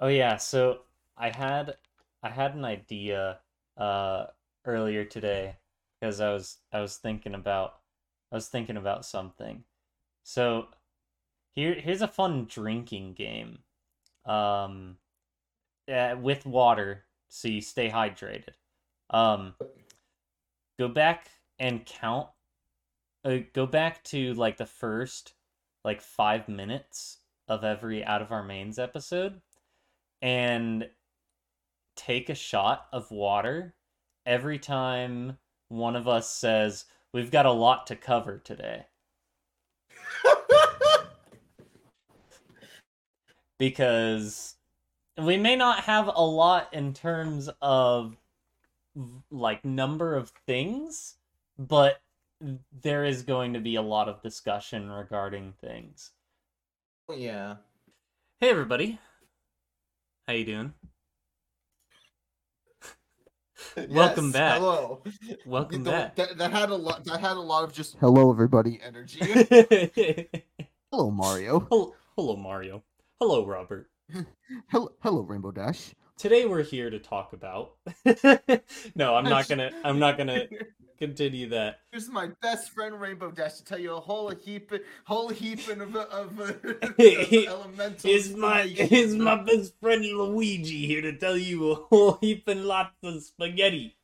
Oh yeah, so I had I had an idea uh earlier today because I was I was thinking about I was thinking about something. So here here's a fun drinking game. Um uh, with water so you stay hydrated. Um go back and count uh, go back to like the first like 5 minutes of every out of our manes episode and take a shot of water every time one of us says, We've got a lot to cover today. because we may not have a lot in terms of like number of things, but there is going to be a lot of discussion regarding things. yeah. Hey everybody. How you doing? Welcome Yes, back. Hello. Welcome The- back. That, that had a lot. That had a lot of just hello everybody energy. hello Mario. hello, hello, Mario. Hello, Robert. Hello, hello Rainbow Dash. Today we're here to talk about. no, I'm not gonna. I'm not gonna continue that. Here's my best friend Rainbow Dash to tell you a whole heap, whole heap of, of, of elementals. Is my is my best friend Luigi here to tell you a whole heap and lots of spaghetti.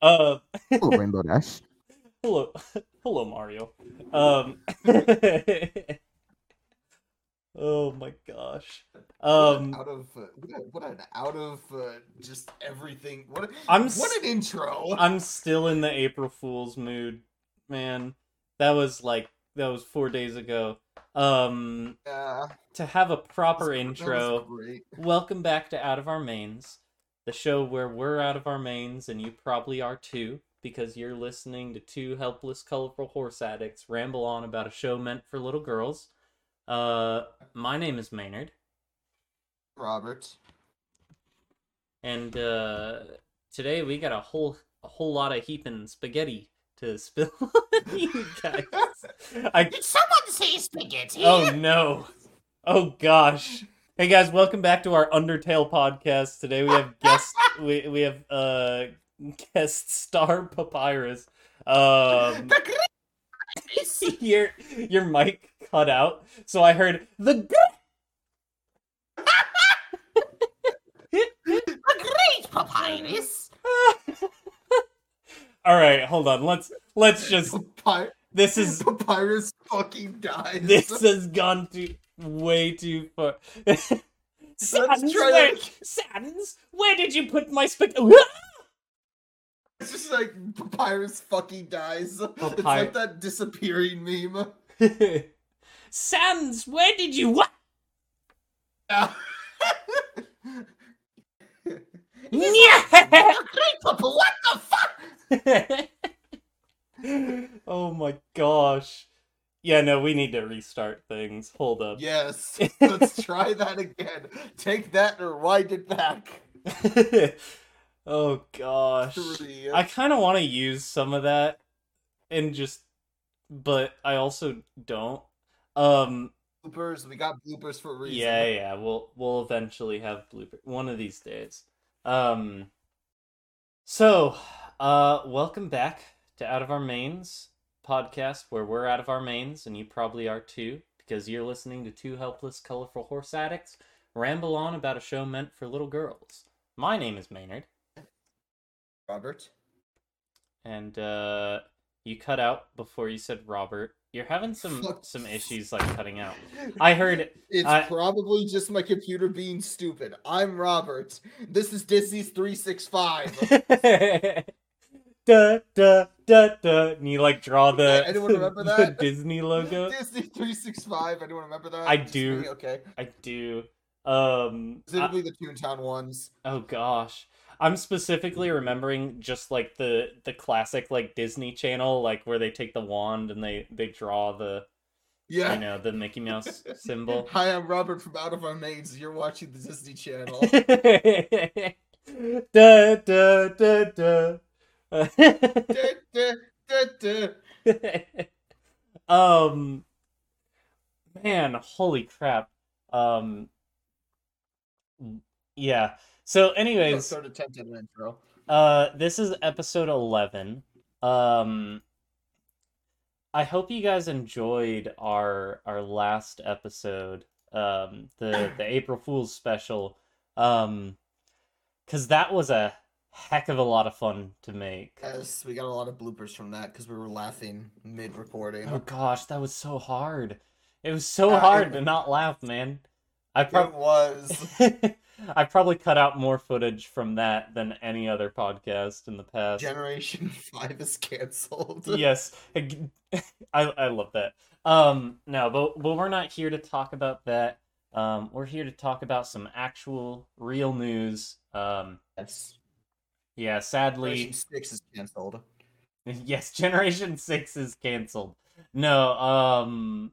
Uh, hello Rainbow Dash. hello, hello, Mario. Um. Oh my gosh. Um. out of uh, what, an out of uh, just everything. What a, I'm what an intro. I'm still in the April Fool's mood, man. That was like that was four days ago. Um, Yeah, to have a proper that was- that intro. Welcome back to Out of Our Manes, the show where we're out of our manes and you probably are too, because you're listening to two helpless, colorful horse addicts ramble on about a show meant for little girls. Uh, my name is Maynard, Robert. and uh, today we got a whole a whole lot of heaping spaghetti to spill you guys. I Did someone say spaghetti? Oh no. Oh gosh. Hey guys, welcome back to our Undertale podcast. Today we have guest we we have uh guest star Papyrus. Um The your your mic cut out, so I heard the gr- the great papyrus. All right, hold on. Let's let's just Papy- this is Papyrus fucking dies. this has gone too way too far. Sans, where. Sans, where did you put my spag? It's just like Papyrus fucking dies. It's like that disappearing meme. Sans, where did you what? Yeah. What the fuck? oh my gosh. Yeah, no, we need to restart things. Hold up. yes. Let's try that again. Take that and rewind it back. Oh gosh. I kind of want to use some of that and just but I also don't. Um bloopers. We got bloopers for a reason. yeah, yeah, we'll we'll eventually have blooper one of these days. Um so, uh welcome back to Out of Our Manes podcast where we're out of our manes and you probably are too because you're listening to two helpless colorful horse addicts ramble on about a show meant for little girls. My name is Maynard Robert. and uh you cut out before you said Robert. You're having some some issues like cutting out. I heard It's I- probably just my computer being stupid. I'm Robert. This is Disney's 365. da da da da and you like draw the, Anyone remember the that? Disney logo. Disney 365. Anyone remember that? I Just do. me? Okay. I do. Um I- Specifically the Toontown ones. oh gosh. I'm specifically remembering just like the the classic like Disney Channel like where they take the wand and they they draw the Yeah. you know the Mickey Mouse symbol. Hi, I'm Robert from Out of Our Manes. You're watching the Disney Channel. da da da da. Da, da, da, da. um man, holy crap. Um yeah. So, anyways, start attempt at an intro. uh, this is episode eleven. Um, I hope you guys enjoyed our our last episode, um, the the April Fool's special, um, because that was a heck of a lot of fun to make. Yes, we got a lot of bloopers from that because we were laughing mid recording. Oh gosh, that was so hard. It was so Uh, hard it- to not laugh, man. I It was I probably cut out more footage from that than any other podcast in the past. Generation Five is canceled. yes, I I love that. Um, no, but but we're not here to talk about that. Um, we're here to talk about some actual, real news. Um, Yes. yeah, sadly, Generation Six is canceled. yes, Generation Six is canceled. No, um,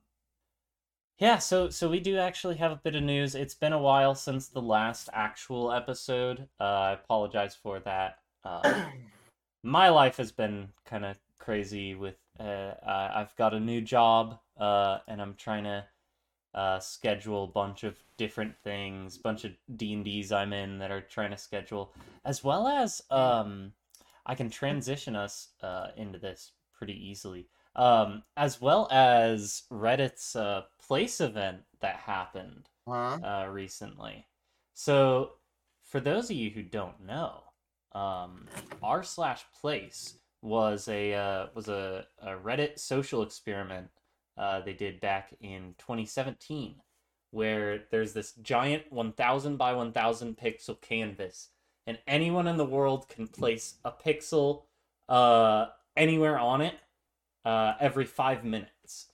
yeah. So so we do actually have a bit of news. It's been a while since the last actual episode. Uh, I apologize for that. Uh, my life has been kind of crazy with uh, I've got a new job uh, and I'm trying to uh, schedule a bunch of different things, bunch of D&Ds I'm in that are trying to schedule as well as um I can transition us uh, into this pretty easily. Um, as well as Reddit's uh, place event that happened Huh? uh, recently. So, for those of you who don't know, um, r slash place was a uh, was a, a Reddit social experiment uh, they did back in 2017, where there's this giant 1,000 by 1,000 pixel canvas, and anyone in the world can place a pixel uh, anywhere on it uh, every five minutes.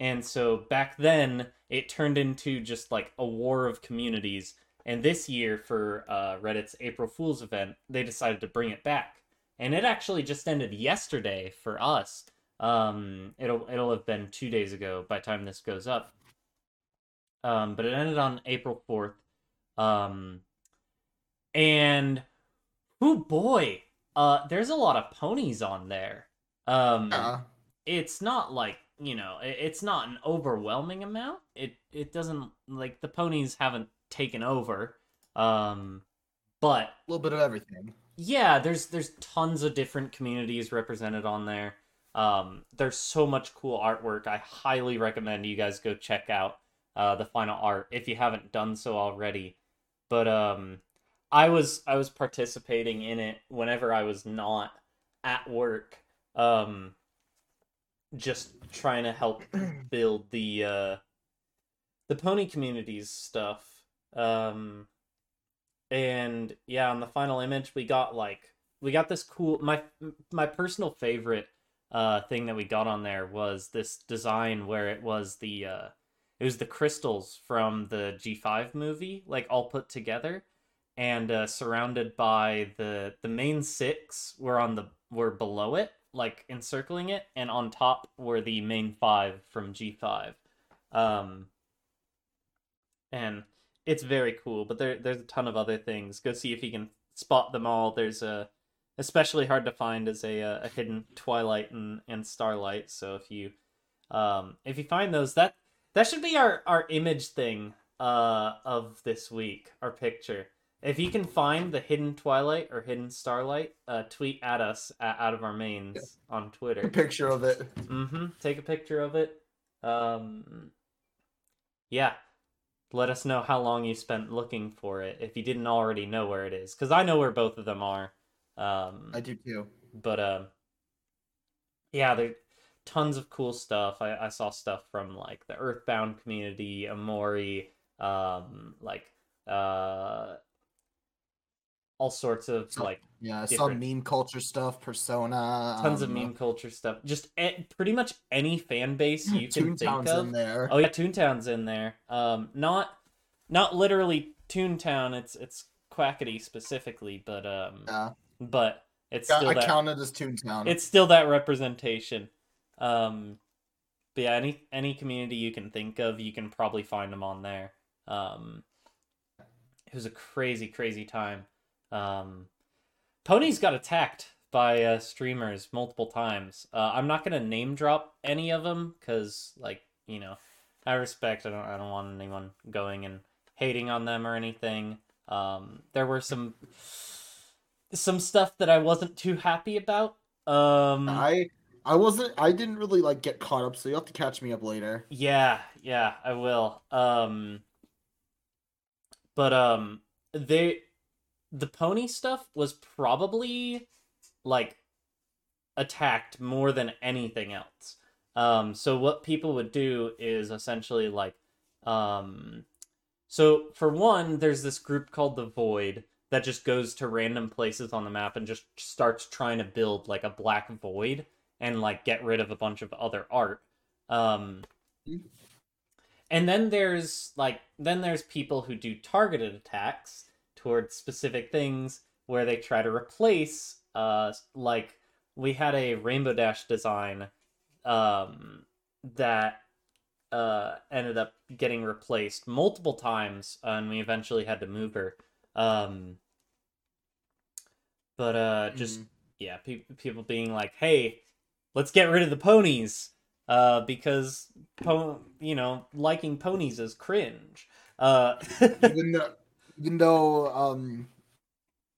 And so back then, it turned into just like a war of communities. And this year, for uh, Reddit's April Fool's event, they decided to bring it back. And it actually just ended yesterday for us. Um, it'll it'll have been two days ago by time this goes up. Um, but it ended on April fourth. Um, and oh boy, uh, there's a lot of ponies on there. Um, Yeah. It's not like you know it's not an overwhelming amount. It it doesn't like the ponies haven't taken over um but A little bit of everything. yeah there's there's tons of different communities represented on there. Um there's so much cool artwork. I highly recommend you guys go check out uh the final art if you haven't done so already. But um i was i was participating in it whenever i was not at work. Um just trying to help build the uh the pony communities stuff um and yeah on the final image we got like we got this cool my my personal favorite uh thing that we got on there was this design where it was the uh it was the crystals from the G5 movie like all put together and uh surrounded by the the main six were on the were below it like encircling it and on top were the main five from G5 um and it's very cool but there there's a ton of other things. Go see if you can spot them all. There's a especially hard to find is a uh, a hidden twilight and and starlight so if you um if you find those that that should be our our image thing uh of this week our picture if you can find the hidden twilight or hidden starlight uh tweet at us uh, out of our manes on A twitter picture of it. Mm-hmm. Take a picture of it. Um, yeah. Let us know how long you spent looking for it if you didn't already know where it is, because I know where both of them are. Um, I do too. but um, yeah, there tons of cool stuff. I, I saw stuff from like the Earthbound community, Omori, um, like uh, all sorts of So- like Yeah, I saw meme culture stuff, Persona. tons of um, meme culture stuff. Just a- pretty much any fan base you can think of. in there. Oh yeah, Toontown's in there. Um, not not literally Toontown. It's it's Quackity specifically, but um, Yeah, but it's still I that counted as Toontown. it's still that representation. Um, but yeah, any any community you can think of, you can probably find them on there. Um, it was a crazy, crazy time. Um, Ponies got attacked by uh, streamers multiple times. Uh, I'm not gonna name drop any of them because, like, you know, I respect. I don't. I don't want anyone going and hating on them or anything. Um, there were some some stuff that I wasn't too happy about. Um, I I wasn't I didn't really like get caught up, so you have to catch me up later. Yeah, yeah, I will. Um but um they the pony stuff was probably like attacked more than anything else. Um so what people would do is essentially like um so for one there's this group called the Void that just goes to random places on the map and just starts trying to build like a black void and like get rid of a bunch of other art. Um, and then there's like then there's people who do targeted attacks towards specific things where they try to replace uh like we had a rainbow dash design um that uh ended up getting replaced multiple times and we eventually had to move her um but uh just Mhm. yeah pe- people being like hey let's get rid of the ponies uh because po- you know liking ponies is cringe uh even though even though um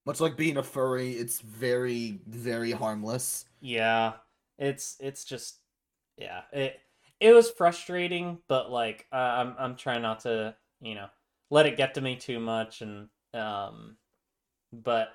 much like being a furry, it's very, very harmless. yeah it's it's just yeah it it was frustrating but like uh, i'm i'm trying not to you know let it get to me too much and um but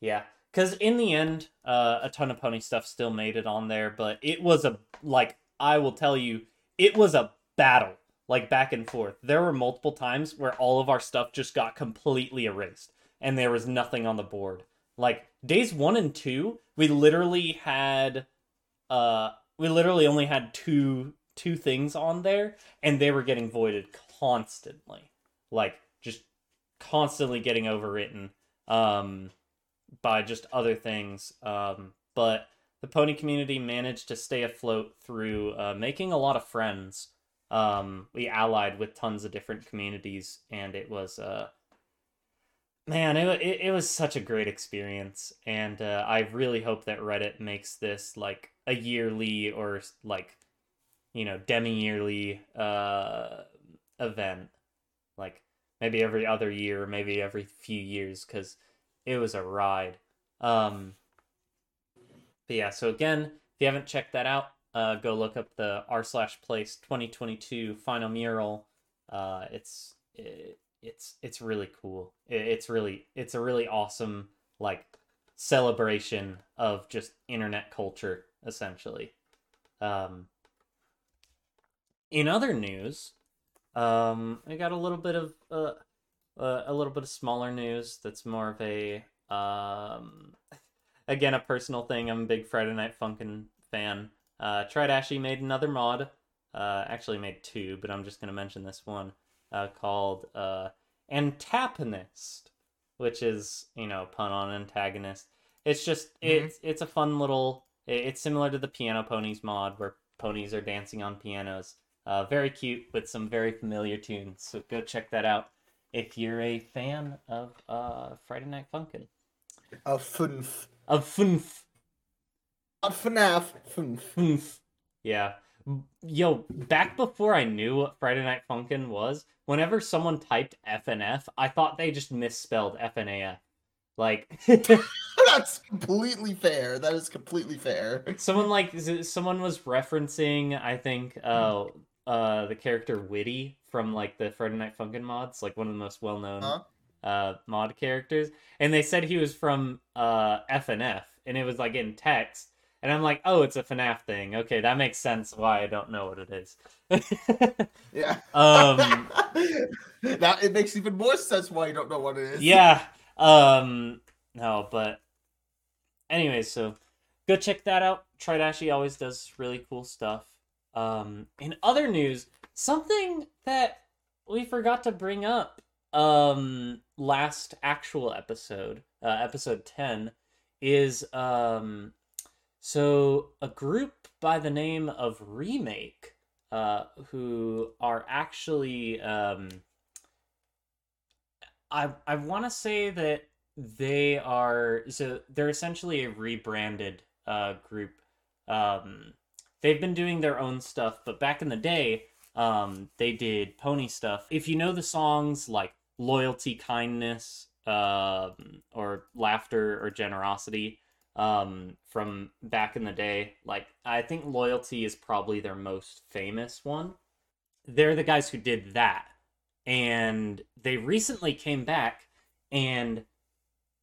yeah because in the end uh a ton of pony stuff still made it on there but it was a like i will tell you it was a battle like back and forth. There were multiple times where all of our stuff just got completely erased and there was nothing on the board. Like days one and two we literally had uh we literally only had two two things on there and they were getting voided constantly. Like just constantly getting overwritten um by just other things. Um but the pony community managed to stay afloat through uh, making a lot of friends um we allied with tons of different communities and it was uh man it, it, it was such a great experience. And uh, i really hope that reddit makes this like a yearly or like you know demi-yearly uh event. Like maybe every other year maybe every few years because it was a ride. Um but yeah so again if you haven't checked that out uh go look up the r slash place 2022 final mural. Uh it's it, it's it's really cool. It, it's really it's a really awesome like celebration of just internet culture essentially. Um in other news um i got a little bit of uh, uh, a little bit of smaller news that's more of a um again a personal thing. I'm a big friday night funkin fan uh Tridashi made another mod uh actually made two but i'm just going to mention this one uh called uh antagonist which is you know pun on antagonist it's just Mhm. it's it's a fun little it's similar to the piano ponies mod where ponies are dancing on pianos uh very cute with some very familiar tunes so go check that out if you're a fan of uh friday night funkin A funf. of funf Not FNAF. Yeah yo back before i knew what friday night funkin was whenever someone typed fnf i thought they just misspelled fnaf like That's completely fair. That is completely fair. someone like someone was referencing i think uh uh the character witty from like the friday night funkin mods like one of the most well-known Huh? uh mod characters and they said he was from uh fnf and it was like in text and i'm like oh it's a fnaf thing okay that makes sense why i don't know what it is Yeah. um now it makes even more sense why you don't know what it is. yeah um no but anyways so go check that out tridashi always does really cool stuff um in other news something that we forgot to bring up um last actual episode uh, episode 10 is um so a group by the name of remake uh who are actually um I I want to say that they are so they're essentially a rebranded uh group. Um they've been doing their own stuff, but back in the day, um they did pony stuff. If you know the songs like Loyalty, Kindness, um, or laughter or generosity um, from back in the day. Like I think loyalty is probably their most famous one. They're the guys who did that, and they recently came back and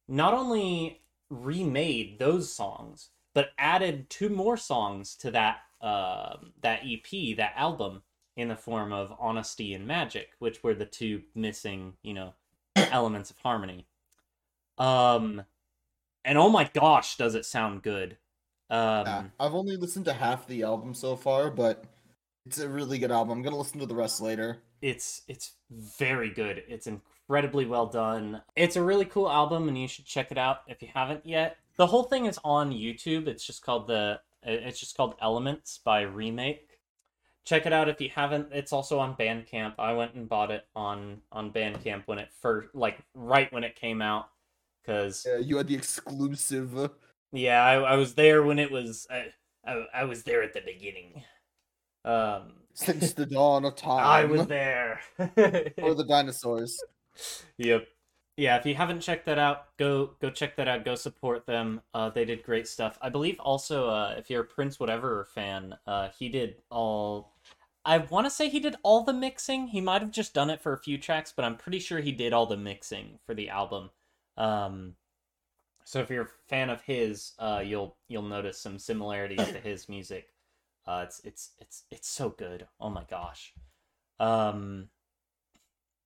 not only remade those songs but added two more songs to that uh, that EP, that album, in the form of Honesty and Magic, which were the two missing, you know, elements of harmony. Um, and oh my gosh, does it sound good? Um, Yeah, I've only listened to half the album so far, but it's a really good album. I'm gonna listen to the rest later. it's it's very good. It's incredibly well done. It's a really cool album, and you should check it out if you haven't yet. The whole thing is on YouTube. It's just called the it's just called Elements by Remake. Check it out if you haven't. It's also on Bandcamp. I went and bought it on on Bandcamp when it first like right when it came out cuz Yeah, you had the exclusive. yeah, I, I was there when it was I, I I was there at the beginning. Um Since the dawn of time. I was there. Or the dinosaurs. Yep. Yeah, if you haven't checked that out, go go check that out. Go support them. Uh, they did great stuff. I believe also, uh, if you're a Prince Whateverer fan, uh, he did all. I want to say he did all the mixing. He might have just done it for a few tracks, but I'm pretty sure he did all the mixing for the album. Um, so if you're a fan of his, uh, you'll you'll notice some similarities to his music. Uh, it's it's it's it's so good. Oh my gosh. Um,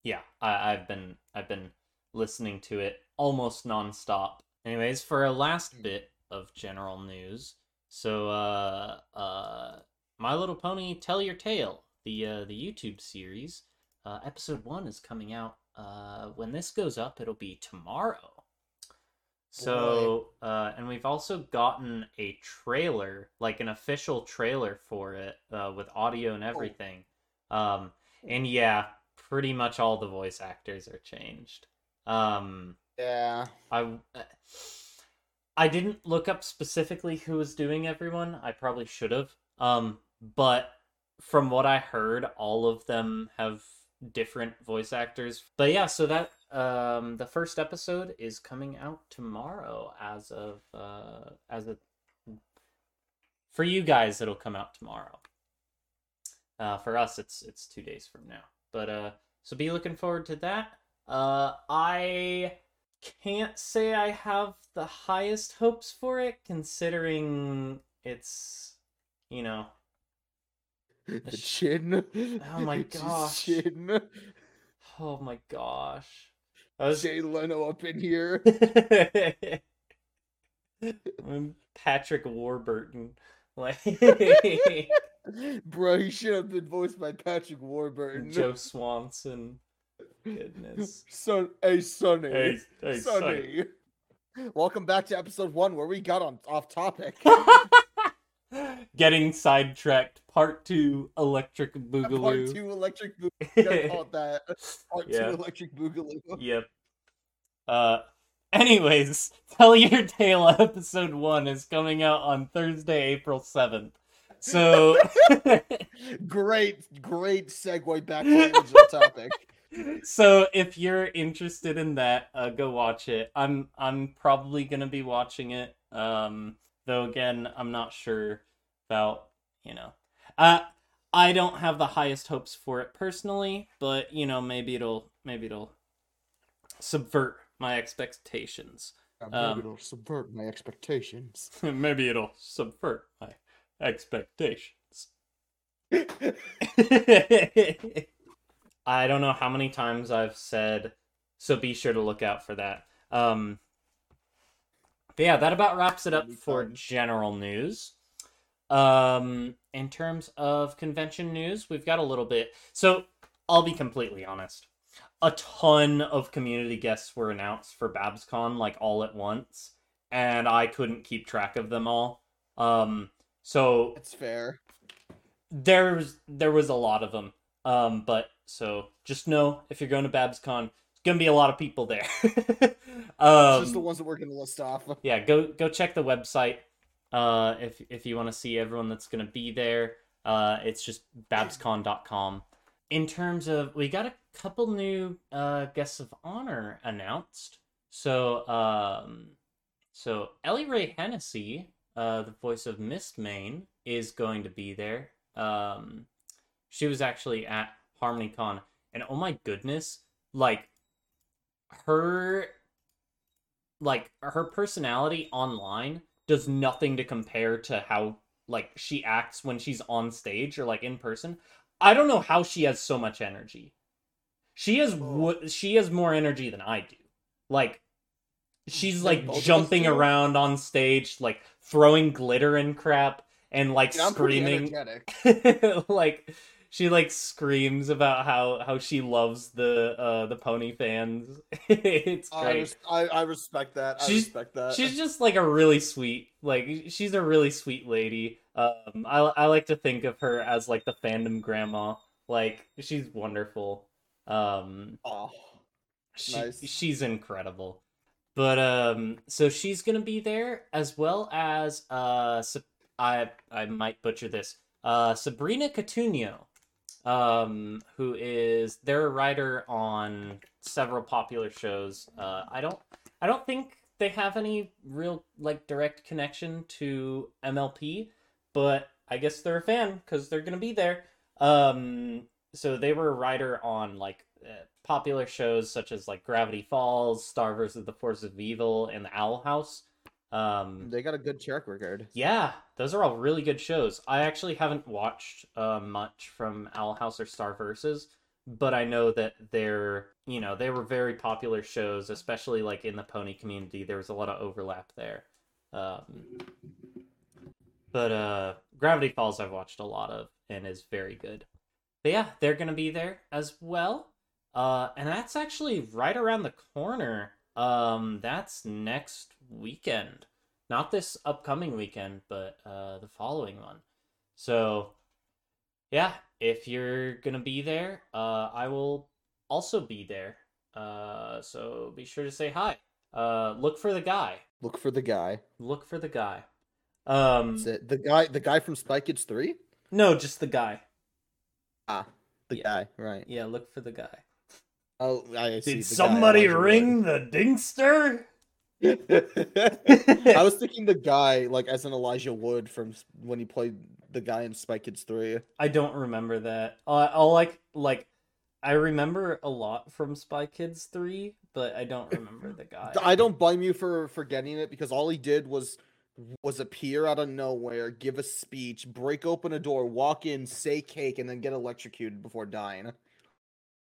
yeah, I, I've been I've been listening to it almost nonstop. Anyways, for a last bit of general news, so uh uh My Little Pony Tell Your Tale, the uh the YouTube series, uh episode 1 is coming out uh when this goes up, it'll be tomorrow. So, uh and we've also gotten a trailer, like an official trailer for it uh with audio and everything. Um and yeah, pretty much all the voice actors are changed. Um, Yeah. I I didn't look up specifically who was doing everyone. I probably should have. Um, but from what I heard, all of them have different voice actors. But yeah, so that um the first episode is coming out tomorrow as of uh as a for you guys it'll come out tomorrow. Uh for us it's it's 2 days from now. But uh so be looking forward to that. Uh, I can't say I have the highest hopes for it, considering it's, you know, The chin. Oh my It's his gosh. Chin. oh my gosh. I was Jay Leno up in here. I'm Patrick Warburton. Like Bro, he should have been voiced by Patrick Warburton. Joe Swanson. Goodness. Son, hey, Sonny. Hey, hey, Sonny. Welcome back to episode one where we got on off topic. Getting sidetracked. Part two, Electric Boogaloo. Part two electric boogaloo. Gotta call it that. Part Yeah. two electric boogaloo. Yep. Uh anyways, Tell Your Tale episode 1 is coming out on Thursday, April 7th. So Great, great segue back to the original topic. so if you're interested in that, uh go watch it. I'm I'm probably going to be watching it. Um though again, I'm not sure about, you know. Uh I don't have the highest hopes for it personally, but you know, maybe it'll maybe it'll subvert my expectations. Uh, Um, maybe it'll subvert my expectations. Maybe it'll subvert my expectations. I don't know how many times I've said, so be sure to look out for that. Um, but yeah, that about wraps it up for times. general news. Um, in terms of convention news, we've got a little bit. So I'll be completely honest. A ton of community guests were announced for BabsCon like all at once, and I couldn't keep track of them all. Um, so It's fair. there's there was a lot of them. Um, but so just know if you're going to BabsCon, gonna be a lot of people there. um, just the ones that we're gonna list off. yeah, go go check the website. Uh, if if you want to see everyone that's gonna be there, uh, it's just babscon.com. In terms of, we got a couple new uh guests of honor announced. So, um, so Ellie Ray Hennessy, uh, the voice of Mistmane, is going to be there. Um, she was actually at HarmonyCon, and oh my goodness, like her, like her personality online does nothing to compare to how like she acts when she's on stage or like in person. I don't know how she has so much energy. She has oh. wo- she has more energy than I do. Like she's Like like both of us jumping around on stage, like throwing glitter and crap and like screaming like she like screams about how how she loves the uh the pony fans. it's I, great. res- I, I respect that. I She's- respect that. She's just like a really sweet, like she's a really sweet lady. Um, I I like to think of her as like the fandom grandma. Like she's wonderful. Um, Aw. she, Nice. she's incredible. But um, so she's gonna be there as well as uh, I I might butcher this. Uh, Sabrina Cotugno, um, who is they're a writer on several popular shows. Uh, I don't I don't think they have any real like direct connection to MLP, but I guess they're a fan because they're gonna be there. Um, so they were a writer on like uh, popular shows such as like Gravity Falls, Star vs. the Force of Evil, and The Owl House. Um, They got a good track record. yeah, those are all really good shows. I actually haven't watched uh, much from Owl House or Star Versus, but I know that they're you know they were very popular shows, especially like in the pony community. There was a lot of overlap there. Um, but uh, Gravity Falls I've watched a lot of and is very good. But yeah, they're gonna be there as well. Uh, and that's actually right around the corner. Um, that's next weekend not this upcoming weekend, but uh, the following one. So, yeah, if you're gonna be there, uh, I will also be there. Uh, so be sure to say hi. Uh, look for the guy. Look for the guy. Look for the guy. Um. The guy. The guy from Spy Kids Three. no, just the guy. Ah, the Yeah. guy. Right. Yeah, look for the guy. Oh, I see. Did the guy, somebody Elijah Wood. ring the dingster? I was thinking the guy, like as an Elijah Wood from when he played the guy in Spy Kids Three. I don't remember that. Uh, I'll like like I remember a lot from Spy Kids 3, but I don't remember the guy. I don't blame you for forgetting it because all he did was was appear out of nowhere, give a speech, break open a door, walk in, say cake, and then get electrocuted before dying.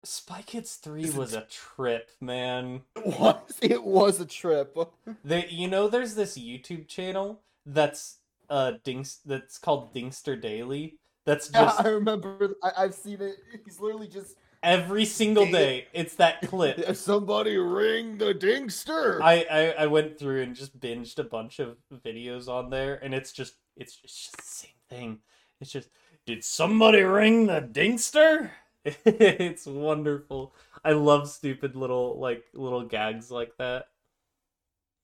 Spy Kids 3 was a trip, man. It was it was a trip. They you know there's this YouTube channel that's uh Dings that's called Dingster Daily. That's Yeah, just I remember. I, I've seen it. He's literally just every single day. It's that clip. somebody ring the dingster. I, I I went through and just binged a bunch of videos on there, and it's just it's, it's just the same thing. It's just did somebody ring the dingster? it's wonderful. I love stupid little like little gags like that.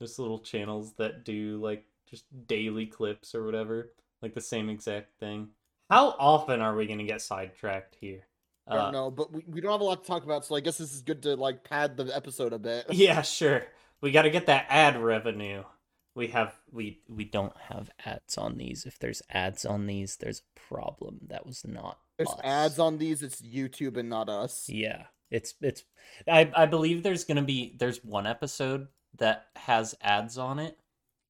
Just little channels that do like just daily clips or whatever, like the same exact thing. How often are we gonna get sidetracked here? I don't uh, know, but we, we don't have a lot to talk about, so I guess this is good to like pad the episode a bit. Yeah, sure. We got to get that ad revenue. We have we we don't have ads on these. If there's ads on these, there's a problem. That was not There's us. ads on these. It's YouTube and not us. Yeah, it's it's. I I believe there's gonna be there's one episode that has ads on it,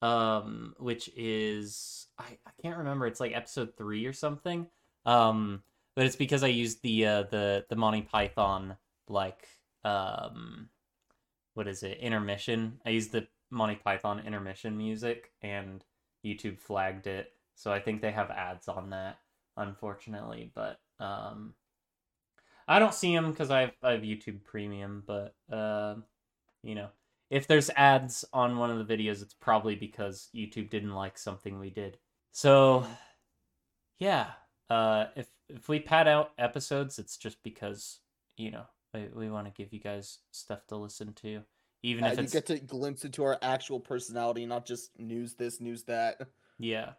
um, which is I I can't remember. It's like episode three or something. Um, but it's because I used the uh the the Monty Python like um, what is it intermission? I used the Monty Python intermission music and YouTube flagged it, so I think they have ads on that. Unfortunately, but um. I don't see them because I have, I have YouTube Premium, but uh, you know, if there's ads on one of the videos, it's probably because YouTube didn't like something we did. So, yeah, uh, if if we pad out episodes, it's just because you know we, we want to give you guys stuff to listen to, even Uh, if you get to glimpse into our actual personality, not just news this, news that. yeah.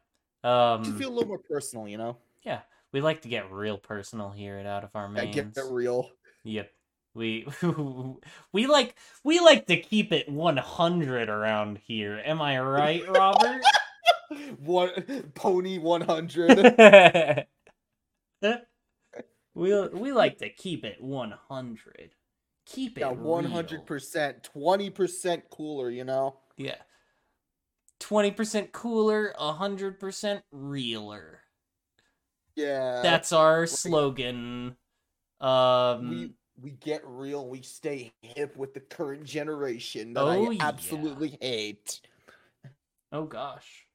Just Um, feel a little more personal, you know. yeah, we like to get real personal here Out of Our Yeah, Mains. get real. Yep. We we like we like to keep it 100 around here. Am I right, Robert? One pony one hundred. we we like to keep it 100. Keep it Yeah, one hundred percent, twenty percent cooler. You know. Yeah. 20% cooler, 100% realer. Yeah. That's our slogan. Um we we get real. We stay hip with the current generation that Oh, I yeah. absolutely hate. Oh gosh.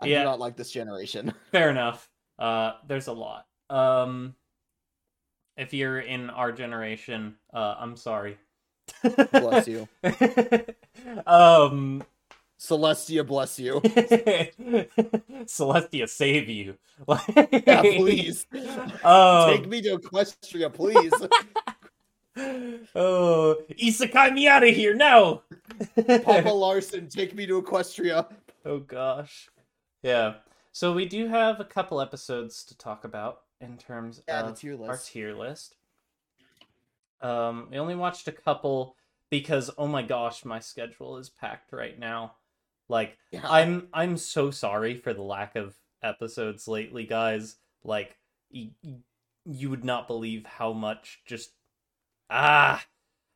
I Yeah. do not like this generation. Fair enough. Uh there's a lot. Um if you're in our generation, uh I'm sorry. Bless you. um Celestia, bless you. Celestia save you. Yeah, please. Um, Take me to Equestria, please. Oh, Isekai me out of here now. Papa Larson, take me to Equestria. Oh gosh. Yeah. So we do have a couple episodes to talk about in terms Yeah, of tier our tier list. Um, we only watched a couple because oh my gosh, my schedule is packed right now. Like Yeah. I'm I'm so sorry for the lack of episodes lately, guys. Like y- y- you would not believe how much just ah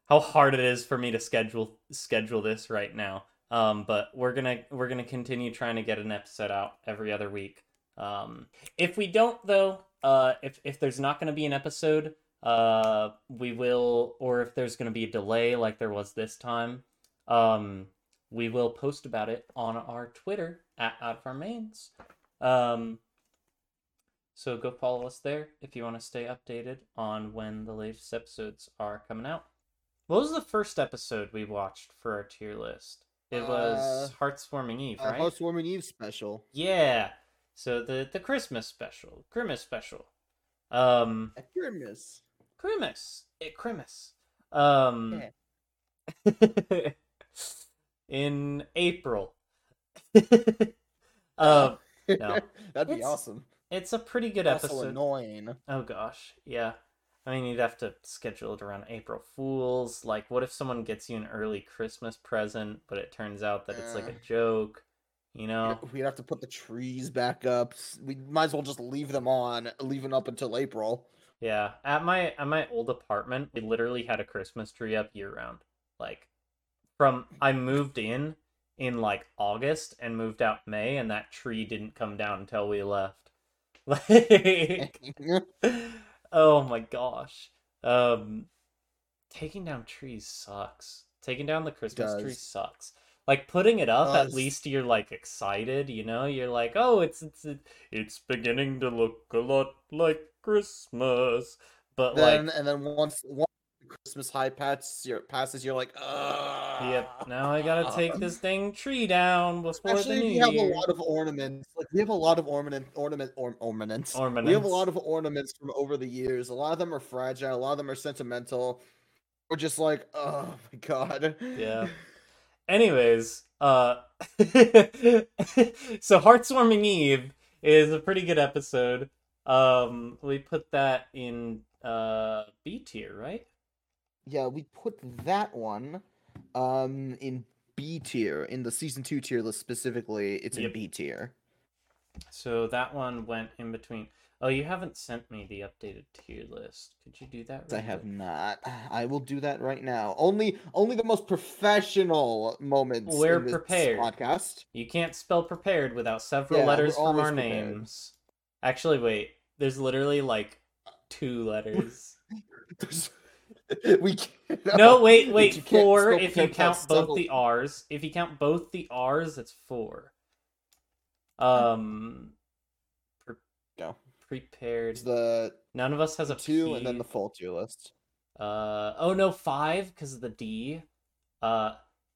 how hard it is for me to schedule schedule this right now. Um, but we're gonna we're gonna continue trying to get an episode out every other week. Um, if we don't though, uh, if if there's not gonna be an episode, uh, we will, or if there's gonna be a delay like there was this time, um, we will post about it on our Twitter at Out of Our Manes. Um, so go follow us there if you want to stay updated on when the latest episodes are coming out. What was the first episode we watched for our tier list? It was Uh, Hearth's Warming Eve, right? Housewarming Eve special. Yeah. So the the Christmas special, Grimace special. Um. Grimace. It Grimace. Um in April. um no. That'd be It's- awesome. it's a pretty good Also episode. annoying. Oh gosh, yeah. I mean, you'd have to schedule it around April Fools. Like, what if someone gets you an early Christmas present, but it turns out that it's like a Uh. joke? You know? We'd have to put the trees back up. We might as well just leave them on, leave them up until April. Yeah. At my at my old apartment, we literally had a Christmas tree up year round. Like, from I moved in in like August and moved out May, and that tree didn't come down until we left. Like, oh my gosh. Um taking down trees sucks. Taking down the Christmas tree sucks. Like putting it up, at least you're like excited, you know? You're like, "Oh, it's it's it's beginning to look a lot like Christmas." But then like and then once once the Christmas high passes, you're, passes, you're like, Ugh. Yep, now I got to take this dang tree down before Actually, the new we have year. a lot of ornaments. Like we have a lot of ornament, ornament, or, ornaments. We have a lot of ornaments from over the years. A lot of them are fragile. A lot of them are sentimental. We're just like, oh my god. Yeah. Anyways, uh so Hearth's Warming Eve is a pretty good episode. Um we put that in uh B tier, right? Yeah, we put that one um in B tier in the season two tier list specifically. It's Yep. in B tier. So that one went in between. Oh, you haven't sent me the updated tier list. Could you do that? I real have not. I will do that right now. Only, only the most professional moments. We're in this prepared. Podcast. You can't spell prepared without several Yeah, letters from our prepared. names. Actually, wait. There's literally like two letters. we can't, No, wait, wait. Four if you count both several- the R's. If you count both the R's, it's four. Um. Prepared. The None of us has a two and then the full tier list. Uh oh no, five because of the D. Uh,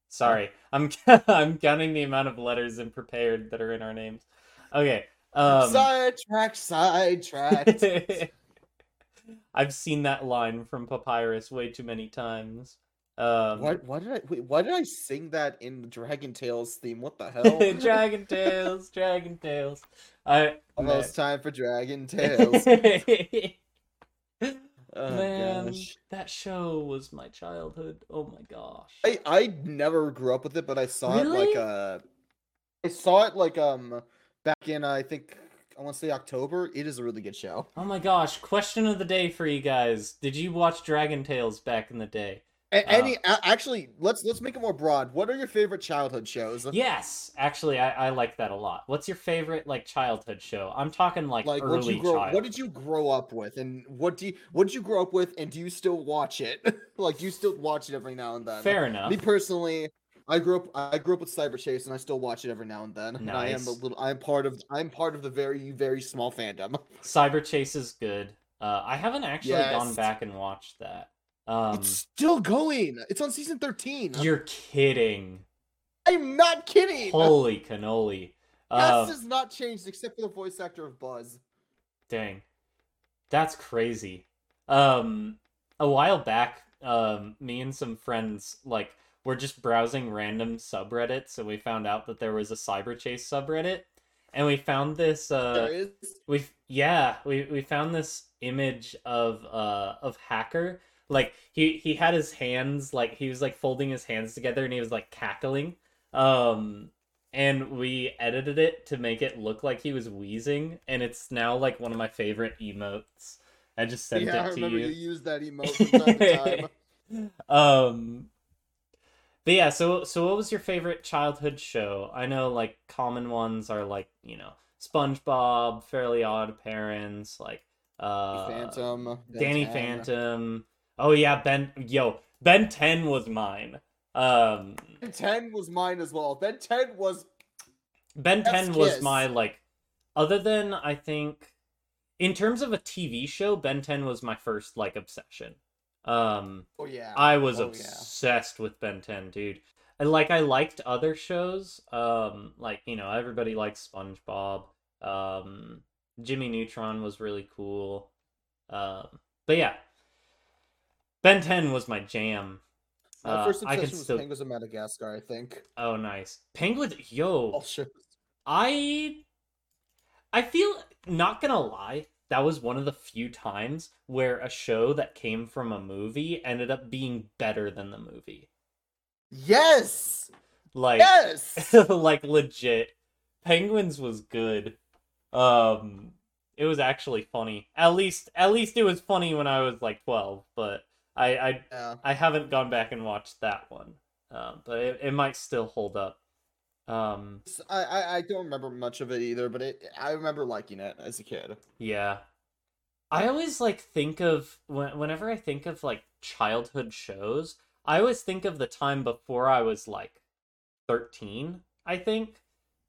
sorry, I'm I'm counting the amount of letters in prepared that are in our names. Okay. Um, sidetrack, sidetrack. I've seen that line from Papyrus way too many times. Um, Why, why did I wait, why did I sing that in the Dragon Tales theme? What the hell? Dragon Tales, Dragon Tales. I Almost time for Dragon Tales. Oh, Man, gosh. that show was my childhood. Oh my gosh. I I never grew up with it, but I saw it like Really? uh, I saw it like um back in I think I want to say October. It is a really good show. Oh my gosh, question of the day for you guys. Did you watch Dragon Tales back in the day? Uh, any a- actually, let's let's make it more broad. What are your favorite childhood shows? Yes, actually I, I like that a lot. What's your favorite like childhood show? I'm talking like, Like what early you grow child. what did you grow up with and what do you what did you grow up with and do you still watch it? like do you still watch it every now and then? Fair enough. Me personally, I grew up I grew up with Cyberchase and I still watch it every now and then. And I am a little I'm part of I'm part of the very very small fandom. Cyberchase is good. Uh, I haven't actually gone back and watched that. Um, it's still going. It's on season 13. you're kidding. I'm not kidding. Holy cannoli. Cast Uh, has not changed except for the voice actor of Buzz. Dang. That's crazy. Um a while back, um me and some friends like were just browsing random subreddits and we found out that there was a Cyberchase subreddit and we found this uh there is. we yeah, we we found this image of uh of hacker like he he had his hands like he was like folding his hands together and he was like cackling. Um and we edited it to make it look like he was wheezing and it's now like one of my favorite emotes. I just sent it to you. Yeah, I it to remember you. you. used that emote from time to time. um but yeah so so what was your favorite childhood show i know like common ones are like you know spongebob fairly odd parents like uh Phantom. Danny phantom oh yeah ben yo ben 10 was mine um Ben 10 was mine as well. Ben 10 was ben 10 was kiss. my like other than i think in terms of a tv show ben 10 was my first like obsession um oh yeah. I was Oh, yeah. obsessed with Ben 10, dude. And like I liked other shows, um, like you know everybody likes SpongeBob. Um, Jimmy Neutron was really cool. Um, but yeah, Ben 10 was my jam. My Uh, first I obsession can was still. Penguins of Madagascar, I think. Oh, nice. Penguins. Yo, shows. I I feel not gonna lie, that was one of the few times where a show that came from a movie ended up being better than the movie. Yes! Like Yes! like legit. Penguins was good. Um it was actually funny. At least at least it was funny when I was like 12, but I I yeah. I haven't gone back and watched that one. Um but it, it might still hold up. Um I, I I don't remember much of it either, but it I remember liking it as a kid. Yeah. I always like think of when, whenever I think of like childhood shows, I always think of the time before I was like 13, I think.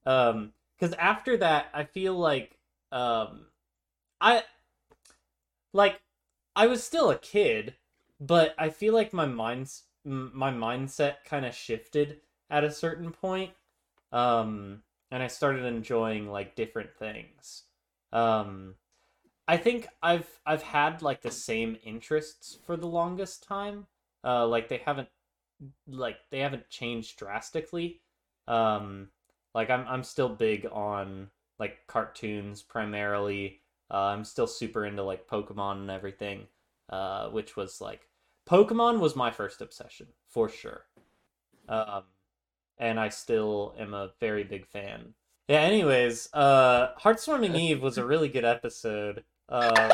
Um cuz after that I feel like um I like I was still a kid, but I feel like my mind's my mindset kind of shifted at a certain point. Um and I started enjoying like different things. Um I think I've I've had like the same interests for the longest time. Uh like they haven't like they haven't changed drastically. Um like I'm I'm still big on like cartoons primarily. Uh, I'm still super into like Pokemon and everything. Uh which was like Pokemon was my first obsession for sure. Um and I still am a very big fan. Yeah, anyways, uh Hearth's Warming Eve was a really good episode. Um,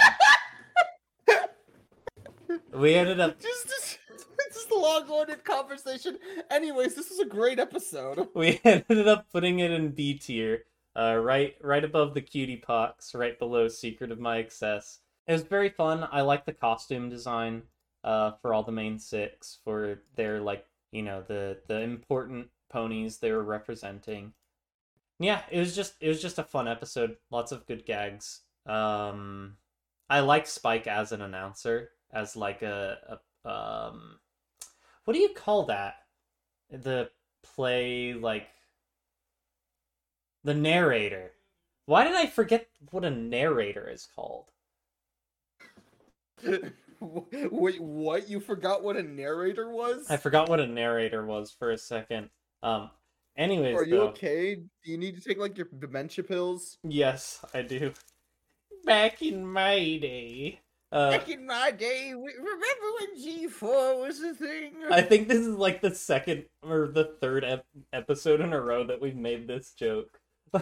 we ended up Just just long-winded conversation. Anyways, this was a great episode. we ended up putting it in B tier, uh, right right above the cutie pox, right below Secret of My Excess. It was very fun. I like the costume design uh, for all the main six for their like you know the the important ponies they were representing. Yeah, it was just it was just a fun episode. Lots of good gags. Um, I like Spike as an announcer, as like a, a um, what do you call that? The play like the narrator. Why did I forget what a narrator is called? Wait, what? You forgot what a narrator was? I forgot what a narrator was for a second. Um anyways Are you though, okay? Do you need to take like your dementia pills? yes, I do. Back in my day. Uh, Back in my day, we, remember when G four was a thing? I think this is like the second or the third ep- episode in a row that we've made this joke.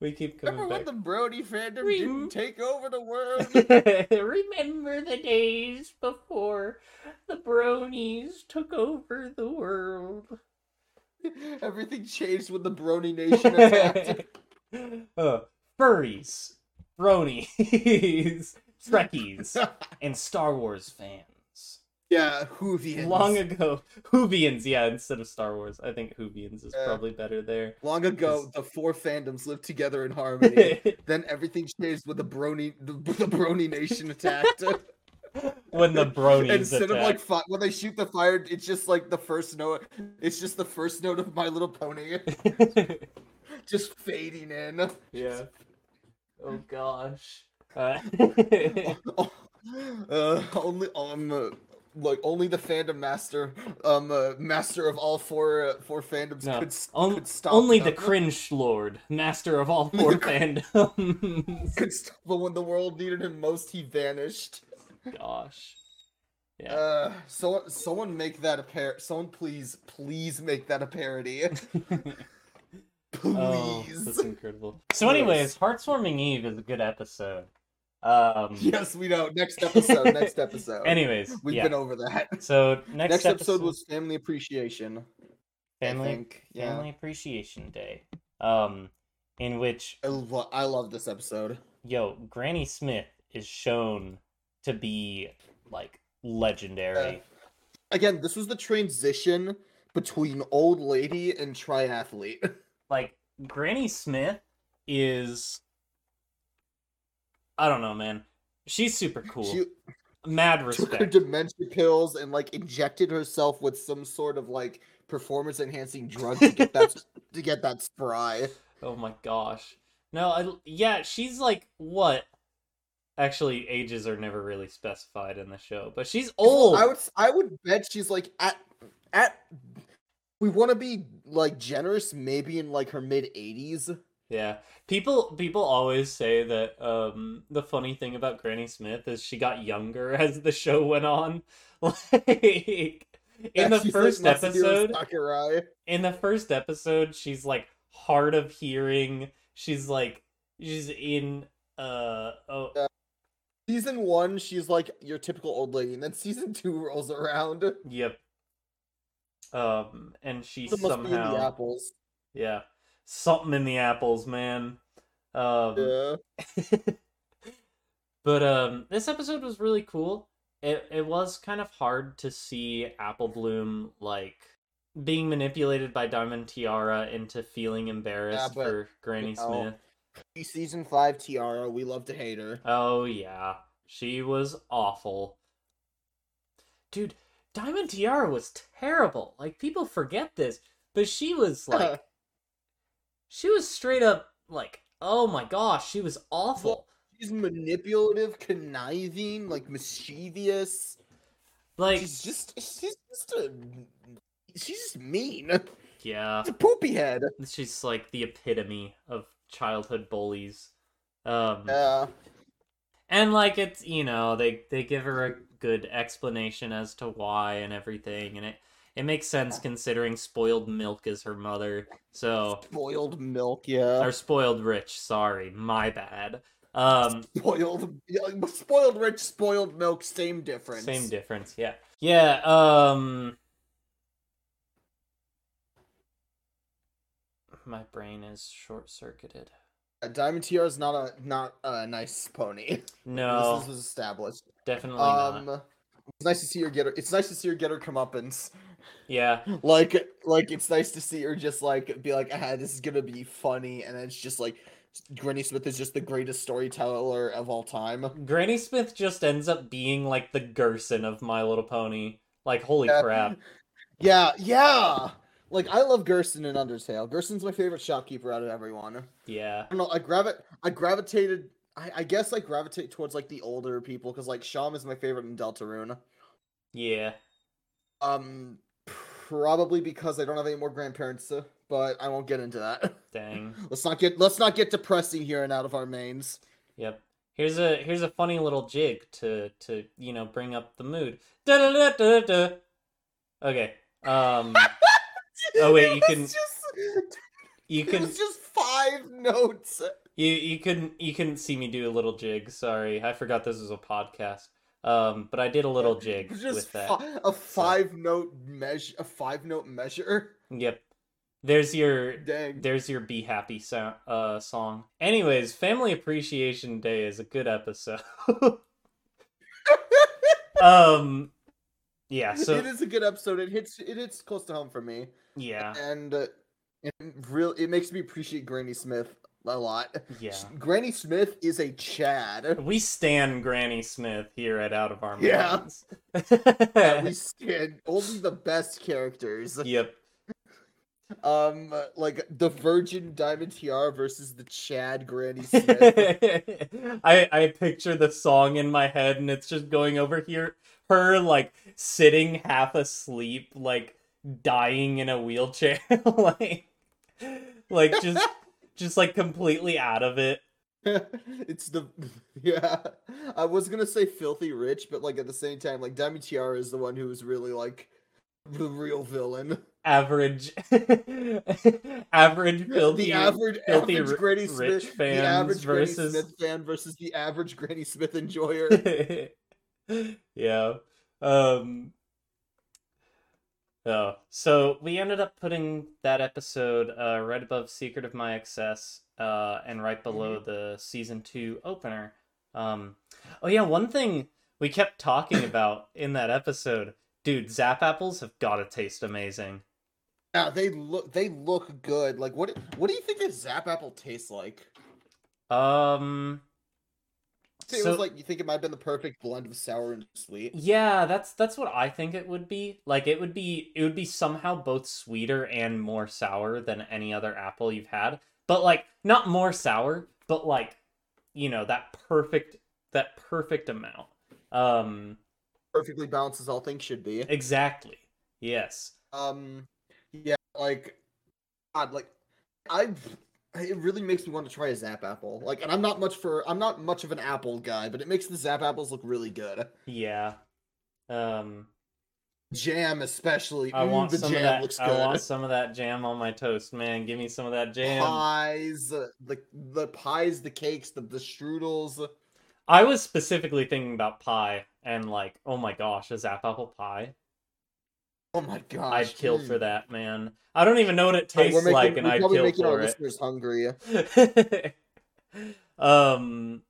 we keep coming remember when the Brony fandom Rem- didn't take over the world? Remember the days before the bronies took over the world. Everything changed when the Brony Nation attacked. uh, furries, bronies, Trekkies, and Star Wars fans. Yeah, Whovians. Long ago, Whovians, yeah, instead of Star Wars. I think Whovians is Yeah. probably better there. Long ago, the four fandoms lived together in harmony. then everything changed when the Brony, the, the Brony Nation attacked. when the bronies Instead of like fi- when they shoot the fire, it's just like the first note. It's just the first note of My Little Pony, just fading in. yeah. Oh gosh. Uh, uh, only um, like only the fandom master, um, uh, master of all four uh, four fandoms No, could, on- could stop. only the cringe lord, master of all four fandoms. could stop, but when the world needed him most, he vanished. Gosh. Yeah. Uh, so someone make that a par. Someone please, please make that a parody. oh, please. that's incredible. So, anyways, Hearth's Warming Eve is a good episode. Um. yes, we know. Next episode. next episode. Anyways, we've yeah. been over that. So next, Next, episode, was family appreciation. I family. Yeah. Family Appreciation Day. Um, in which I, lo- I love this episode. yo Granny Smith is shown to be like legendary. Again, this was the transition between old lady and triathlete. like Granny Smith is I don't know, man. She's super cool. She Mad took her respect. dementia pills and like injected herself with some sort of like performance enhancing drug to get that to get that spry. Oh my gosh. No, I, yeah, she's like what? Actually, ages are never really specified in the show, but she's old. I would I would bet she's like at at we want to be like generous maybe in like her mid 80s. Yeah. People people always say that um the funny thing about Granny Smith is she got younger as the show went on. Like in the first episode, Sakurai. in the first episode, she's like hard of hearing. She's like she's in uh oh Season 1 she's like your typical old lady and then season 2 rolls around. yep. Um and she It must be in the somehow apples. yeah. Something in the apples, man. Um Yeah. but um this episode was really cool. It it was kind of hard to see apple bloom like being manipulated by diamond tiara into feeling embarrassed but, for granny you know, smith. Season 5 Tiara, we love to hate her. oh yeah. She was awful. Dude diamond tiara was terrible. Like people forget this but she was like she was straight up like oh my gosh she was awful She's manipulative, conniving, like mischievous. like she's just she's just a she's just mean. yeah It's a poopy head. She's like the epitome of childhood bullies. Um, Yeah. and like it's you know they they give her a good explanation as to why and everything, and it it makes sense considering spoiled milk is her mother. So Spoiled milk, yeah. or spoiled rich. Sorry, my bad. Um, Spoiled, spoiled rich, spoiled milk, same difference. same difference. Yeah, yeah. Um, my brain is short circuited. Diamond Tiara is not a not a nice pony. No, This was established. definitely Um, not. it's nice to see her get her. It's nice to see her get her comeuppance. Yeah, Like, like it's nice to see her just like be like, ah, this is gonna be funny, and then it's just like, Granny Smith is just the greatest storyteller of all time. Granny Smith just ends up being like the Gerson of My Little Pony. Like, holy Yeah. crap. Yeah, yeah. Like I love Gerson in Undertale. Gerson's my favorite shopkeeper out of everyone. Yeah. I don't know. I gravi- I gravitated. I, I guess I gravitate towards like the older people because like Seam is my favorite in Deltarune. Yeah. Um, probably because I don't have any more grandparents. uh, but I won't get into that. Dang. let's not get let's not get depressing here and out of our manes. Yep. here's a here's a funny little jig to to you know bring up the mood. Da da da da da. Okay. Um. Oh, wait, you can- Just, You it can was just five notes. you you couldn't you couldn't see me do a little jig. Sorry, I forgot this was a podcast. Um, but I did a little jig with that. fi- a five note measure. A five note measure. Yep. There's your Dang. there's your be happy so- uh song. Anyways, Family Appreciation Day is a good episode. um yeah, so it is a good episode. It hits. It hits close to home for me, yeah. and uh, it real. It makes me appreciate Granny Smith a lot. Yeah. Granny Smith is a Chad. We stand Granny Smith here at Out of Our Yeah. Minds. we stand only the best characters. yep. Um, like the Virgin Diamond Tiara versus the Chad Granny Smith. I I picture the song in my head and it's just going over here her like sitting half asleep like dying in a wheelchair like like just just like completely out of it. it's the yeah. I was gonna say filthy rich, but like at the same time, like Diamond Tiara is the one who is really like the real villain. Average average filthy the average filthy average ri- Granny rich Smith, the average versus- Granny Smith fan versus the average Granny Smith enjoyer. yeah. Um Oh, so we ended up putting that episode uh, right above Secret of My Excess uh, and right below the season two opener. Um, oh yeah, one thing we kept talking about in that episode, dude, Zap apples have got to taste amazing. yeah, they look they look good. Like what what do you think a Zap apple tastes like? Um, it so- was like you think it might have been the perfect blend of sour and sweet. Yeah, that's that's what I think it would be. Like it would be it would be somehow both sweeter and more sour than any other apple you've had. But like not more sour, but like you know, that perfect that perfect amount. Um Perfectly balanced as all things should be. exactly. Yes. Um, yeah, like, God, like, I, it really makes me want to try a Zap apple. Like, and I'm not much for, I'm not much of an apple guy, but it makes the Zap apples look really good. Yeah. Um Jam, especially. I want the some jam of that looks I want some of that jam on my toast, man. Give me some of that jam. Pies, the the pies, the cakes, the the strudels. I was specifically thinking about pie and like, oh my gosh, a zap apple pie. Oh my gosh, I'd kill for that, man. I don't even know what it tastes making, like, and we're I'd kill making our it. listeners hungry. um,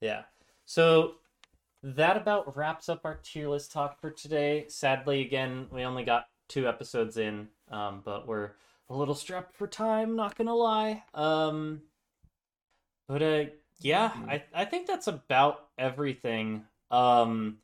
yeah. So that about wraps up our tier list talk for today. Sadly, again, we only got two episodes in, um, but we're a little strapped for time. Not gonna lie. Um, but uh, yeah, Mhm. I I think that's about everything. Um,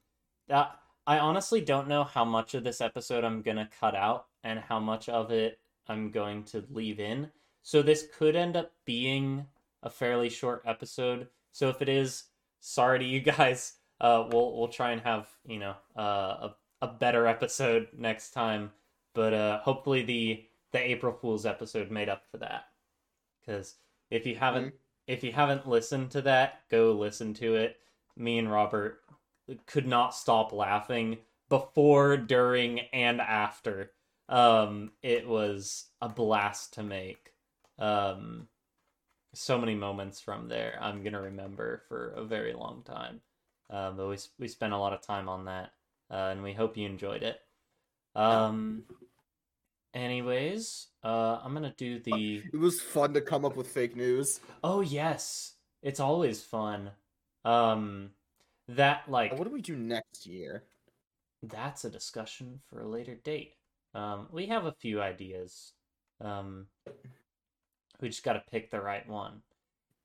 that I honestly don't know how much of this episode I'm gonna cut out and how much of it I'm going to leave in. So this could end up being a fairly short episode. So if it is, sorry to you guys. Uh, we'll we'll try and have you know uh, a a better episode next time. But uh, hopefully the the April Fool's episode made up for that. Because if you haven't if you haven't listened to that, go listen to it. Me and Robert could not stop laughing before, during, and after. Um, it was a blast to make. Um, so many moments from there I'm gonna remember for a very long time. Um, but we we spent a lot of time on that, uh, and we hope you enjoyed it. Um. Anyways, uh, I'm gonna do the. It was fun to come up with fake news. Oh yes, it's always fun. Um, that like What do we do next year? that's a discussion for a later date. Um, we have a few ideas. Um, we just got to pick the right one.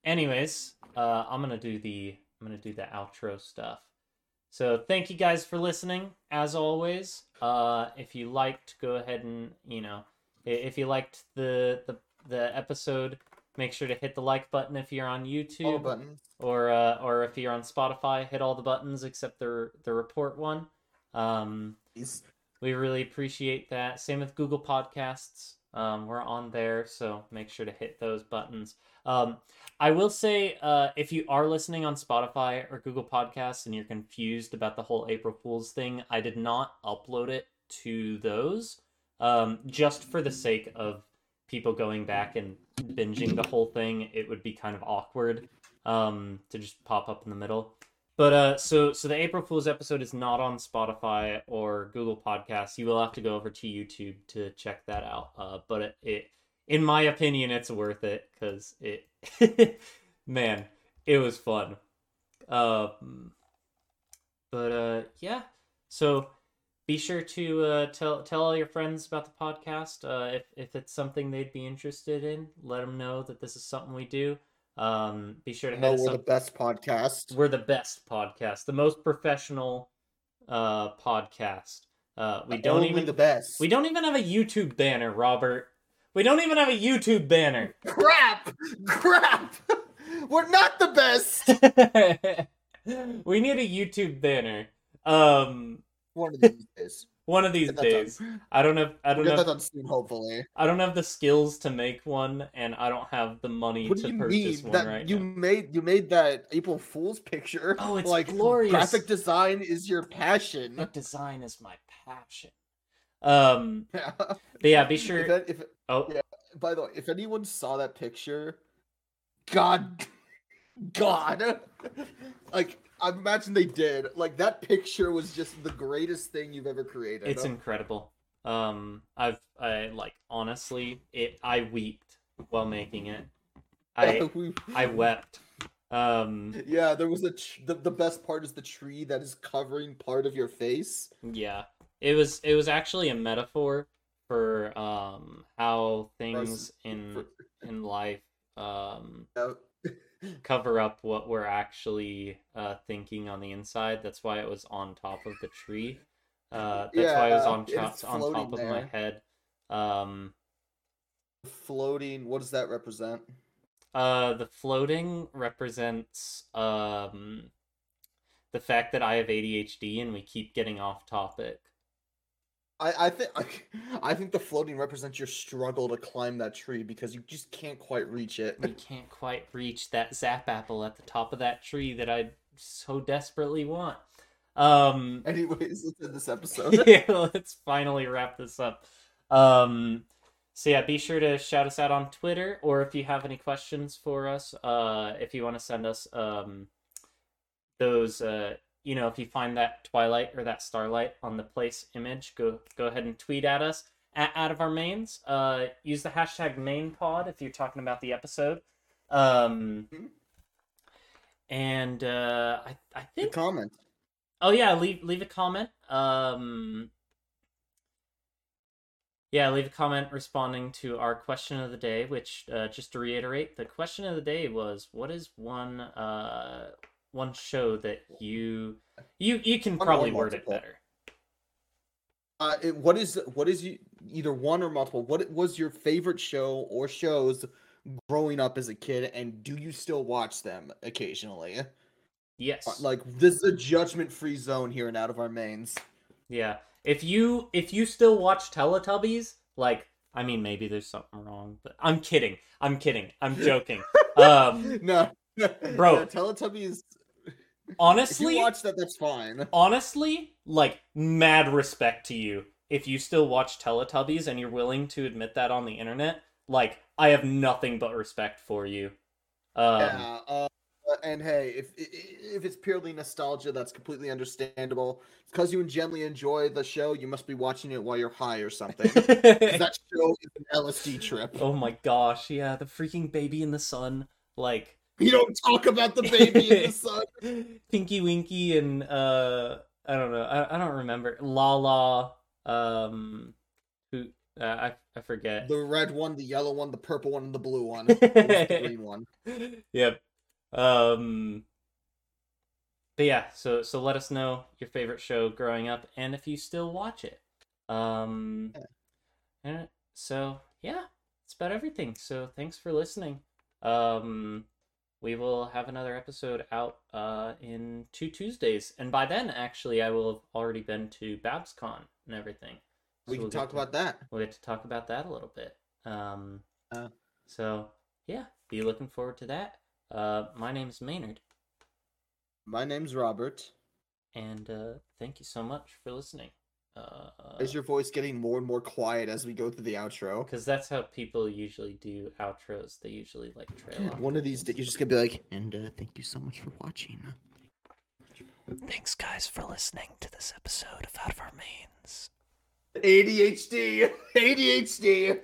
Anyways, uh, I'm gonna do the I'm gonna do the outro stuff. So thank you guys for listening. As always, uh, if you liked, go ahead and you know, if you liked the the the episode, make sure to hit the like button if you're on All YouTube buttons. or uh, or if you're on Spotify, hit all the buttons except the the report one. Um, we really appreciate that. Same with Google Podcasts. Um, we're on there, so make sure to hit those buttons. Um, I will say, uh, if you are listening on Spotify or Google Podcasts and you're confused about the whole April Fool's thing, I did not upload it to those, um, just for the sake of people going back and binging the whole thing. It would be kind of awkward um, to just pop up in the middle. But uh, so so the April Fool's episode is not on Spotify or Google Podcasts. You will have to go over to YouTube to check that out. Uh, but it, it in my opinion, it's worth it because it, man, it was fun. Um, but uh, yeah, so be sure to uh, tell tell all your friends about the podcast. Uh, if if it's something they'd be interested in, let them know that this is something we do. Um, be sure to No, we're the best podcast. We're the best podcast, the most professional uh podcast. Uh, we don't Only even the best. we don't even have a YouTube banner, Robert. We don't even have a YouTube banner. crap, crap. we're not the best. we need a YouTube banner. Um, One of these days. one of these days. done. I don't have. I don't that have. soon, hopefully. I don't have the skills to make one, and I don't have the money What to purchase one That right you now. made you made that April Fool's picture. Oh, it's like glorious. graphic design is your passion. But design is my passion. Um, Yeah. but yeah, be sure. If, that- if Oh, Yeah. by the way, if anyone saw that picture, God, God, like I imagine they did. Like that picture was just the greatest thing you've ever created. it's incredible. Um, I've I like honestly, it. I wept while making it. I I wept. Um, Yeah, there was a tr- the, the best part is the tree that is covering part of your face. yeah, it was it was actually a metaphor for um how things in in life um. Cover up what we're actually uh thinking on the inside. That's why it was on top of the tree. Uh, that's why it was on top on top of my head. Um, Floating. What does that represent? uh, the floating represents um the fact that I have ADHD and we keep getting off topic. I, I think I think the floating represents your struggle to climb that tree because you just can't quite reach it. We can't quite reach that zap apple at the top of that tree that I so desperately want. Um, Anyways, let's end this episode. yeah, let's finally wrap this up. Um, so yeah, be sure to shout us out on Twitter, or if you have any questions for us, uh, if you want to send us um, those, uh, you know, if you find that Twilight or that Starlight on the place image, go go ahead and tweet at us at out of our manes. Uh, use the hashtag ManePod if you're talking about the episode. Um, Mhm. and uh, I I The think comment. Oh yeah, leave leave a comment. Um Yeah, leave a comment responding to our question of the day, which uh, just to reiterate, the question of the day was what is one uh one show that you you you can One probably word it better. Uh, it, what is what is you either one or multiple? What was your favorite show or shows growing up as a kid, and do you still watch them occasionally? Uh, Yes. Like this is a judgment-free zone here and out of our manes. Yeah. If you if you still watch Teletubbies, like I mean maybe there's something wrong, but I'm kidding. I'm kidding. I'm joking. Um no, Bro. no, Teletubbies. Honestly, watch that, that's fine. honestly, like mad respect to you if you still watch Teletubbies and you're willing to admit that on the internet. Like, I have nothing but respect for you. Um, yeah. Uh, and hey, if if it's purely nostalgia, that's completely understandable. Because you genuinely enjoy the show, you must be watching it while you're high or something. that show is an LSD trip. oh my gosh, yeah, the freaking baby in the sun, like You don't talk about the baby in the sun. Tinky Winky and uh, I don't know, I, I don't remember Lala, um, who uh, I I forget. The red one, the yellow one, the purple one, and the blue one. The green one? yep. Um But yeah, so so let us know your favorite show growing up and if you still watch it. Um and so yeah, it's about everything. So thanks for listening. Um we will have another episode out uh in two Tuesdays. And by then actually I will have already been to BabsCon and everything. we can we'll talk to- about that. We'll get to talk about that a little bit. Um, Uh. so yeah, be looking forward to that. Uh, my name's Maynard, My name's Robert. and uh, thank you so much for listening. Uh, Is your voice getting more and more quiet as we go through the outro? because that's how people usually do outros. They usually like trail off. One of these days, you're just gonna be like, and uh, thank you so much for watching. Thanks, guys, for listening to this episode of Out of Our Manes. ADHD, ADHD.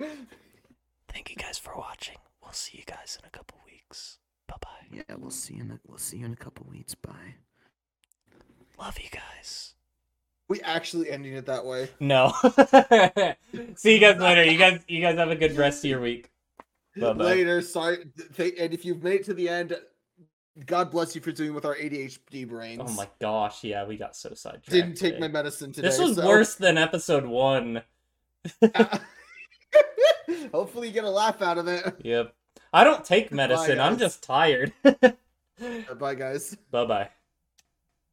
Thank you guys for watching. We'll see you guys in a couple weeks. Bye bye. Yeah, we'll see you in a, we'll see you in a couple weeks. Bye. Love you guys. We actually ending it that way. No. see you guys later. You guys, you guys have a good rest of your week. Bye bye. Later. Sorry. And if you've made it to the end, God bless you for doing with our ADHD brains. Oh my gosh, yeah, we got so sidetracked. Didn't take my medicine today. This was so- worse than episode one. Hopefully, you get a laugh out of it. Yep. I don't take medicine. I'm just tired. Bye, guys. bye bye.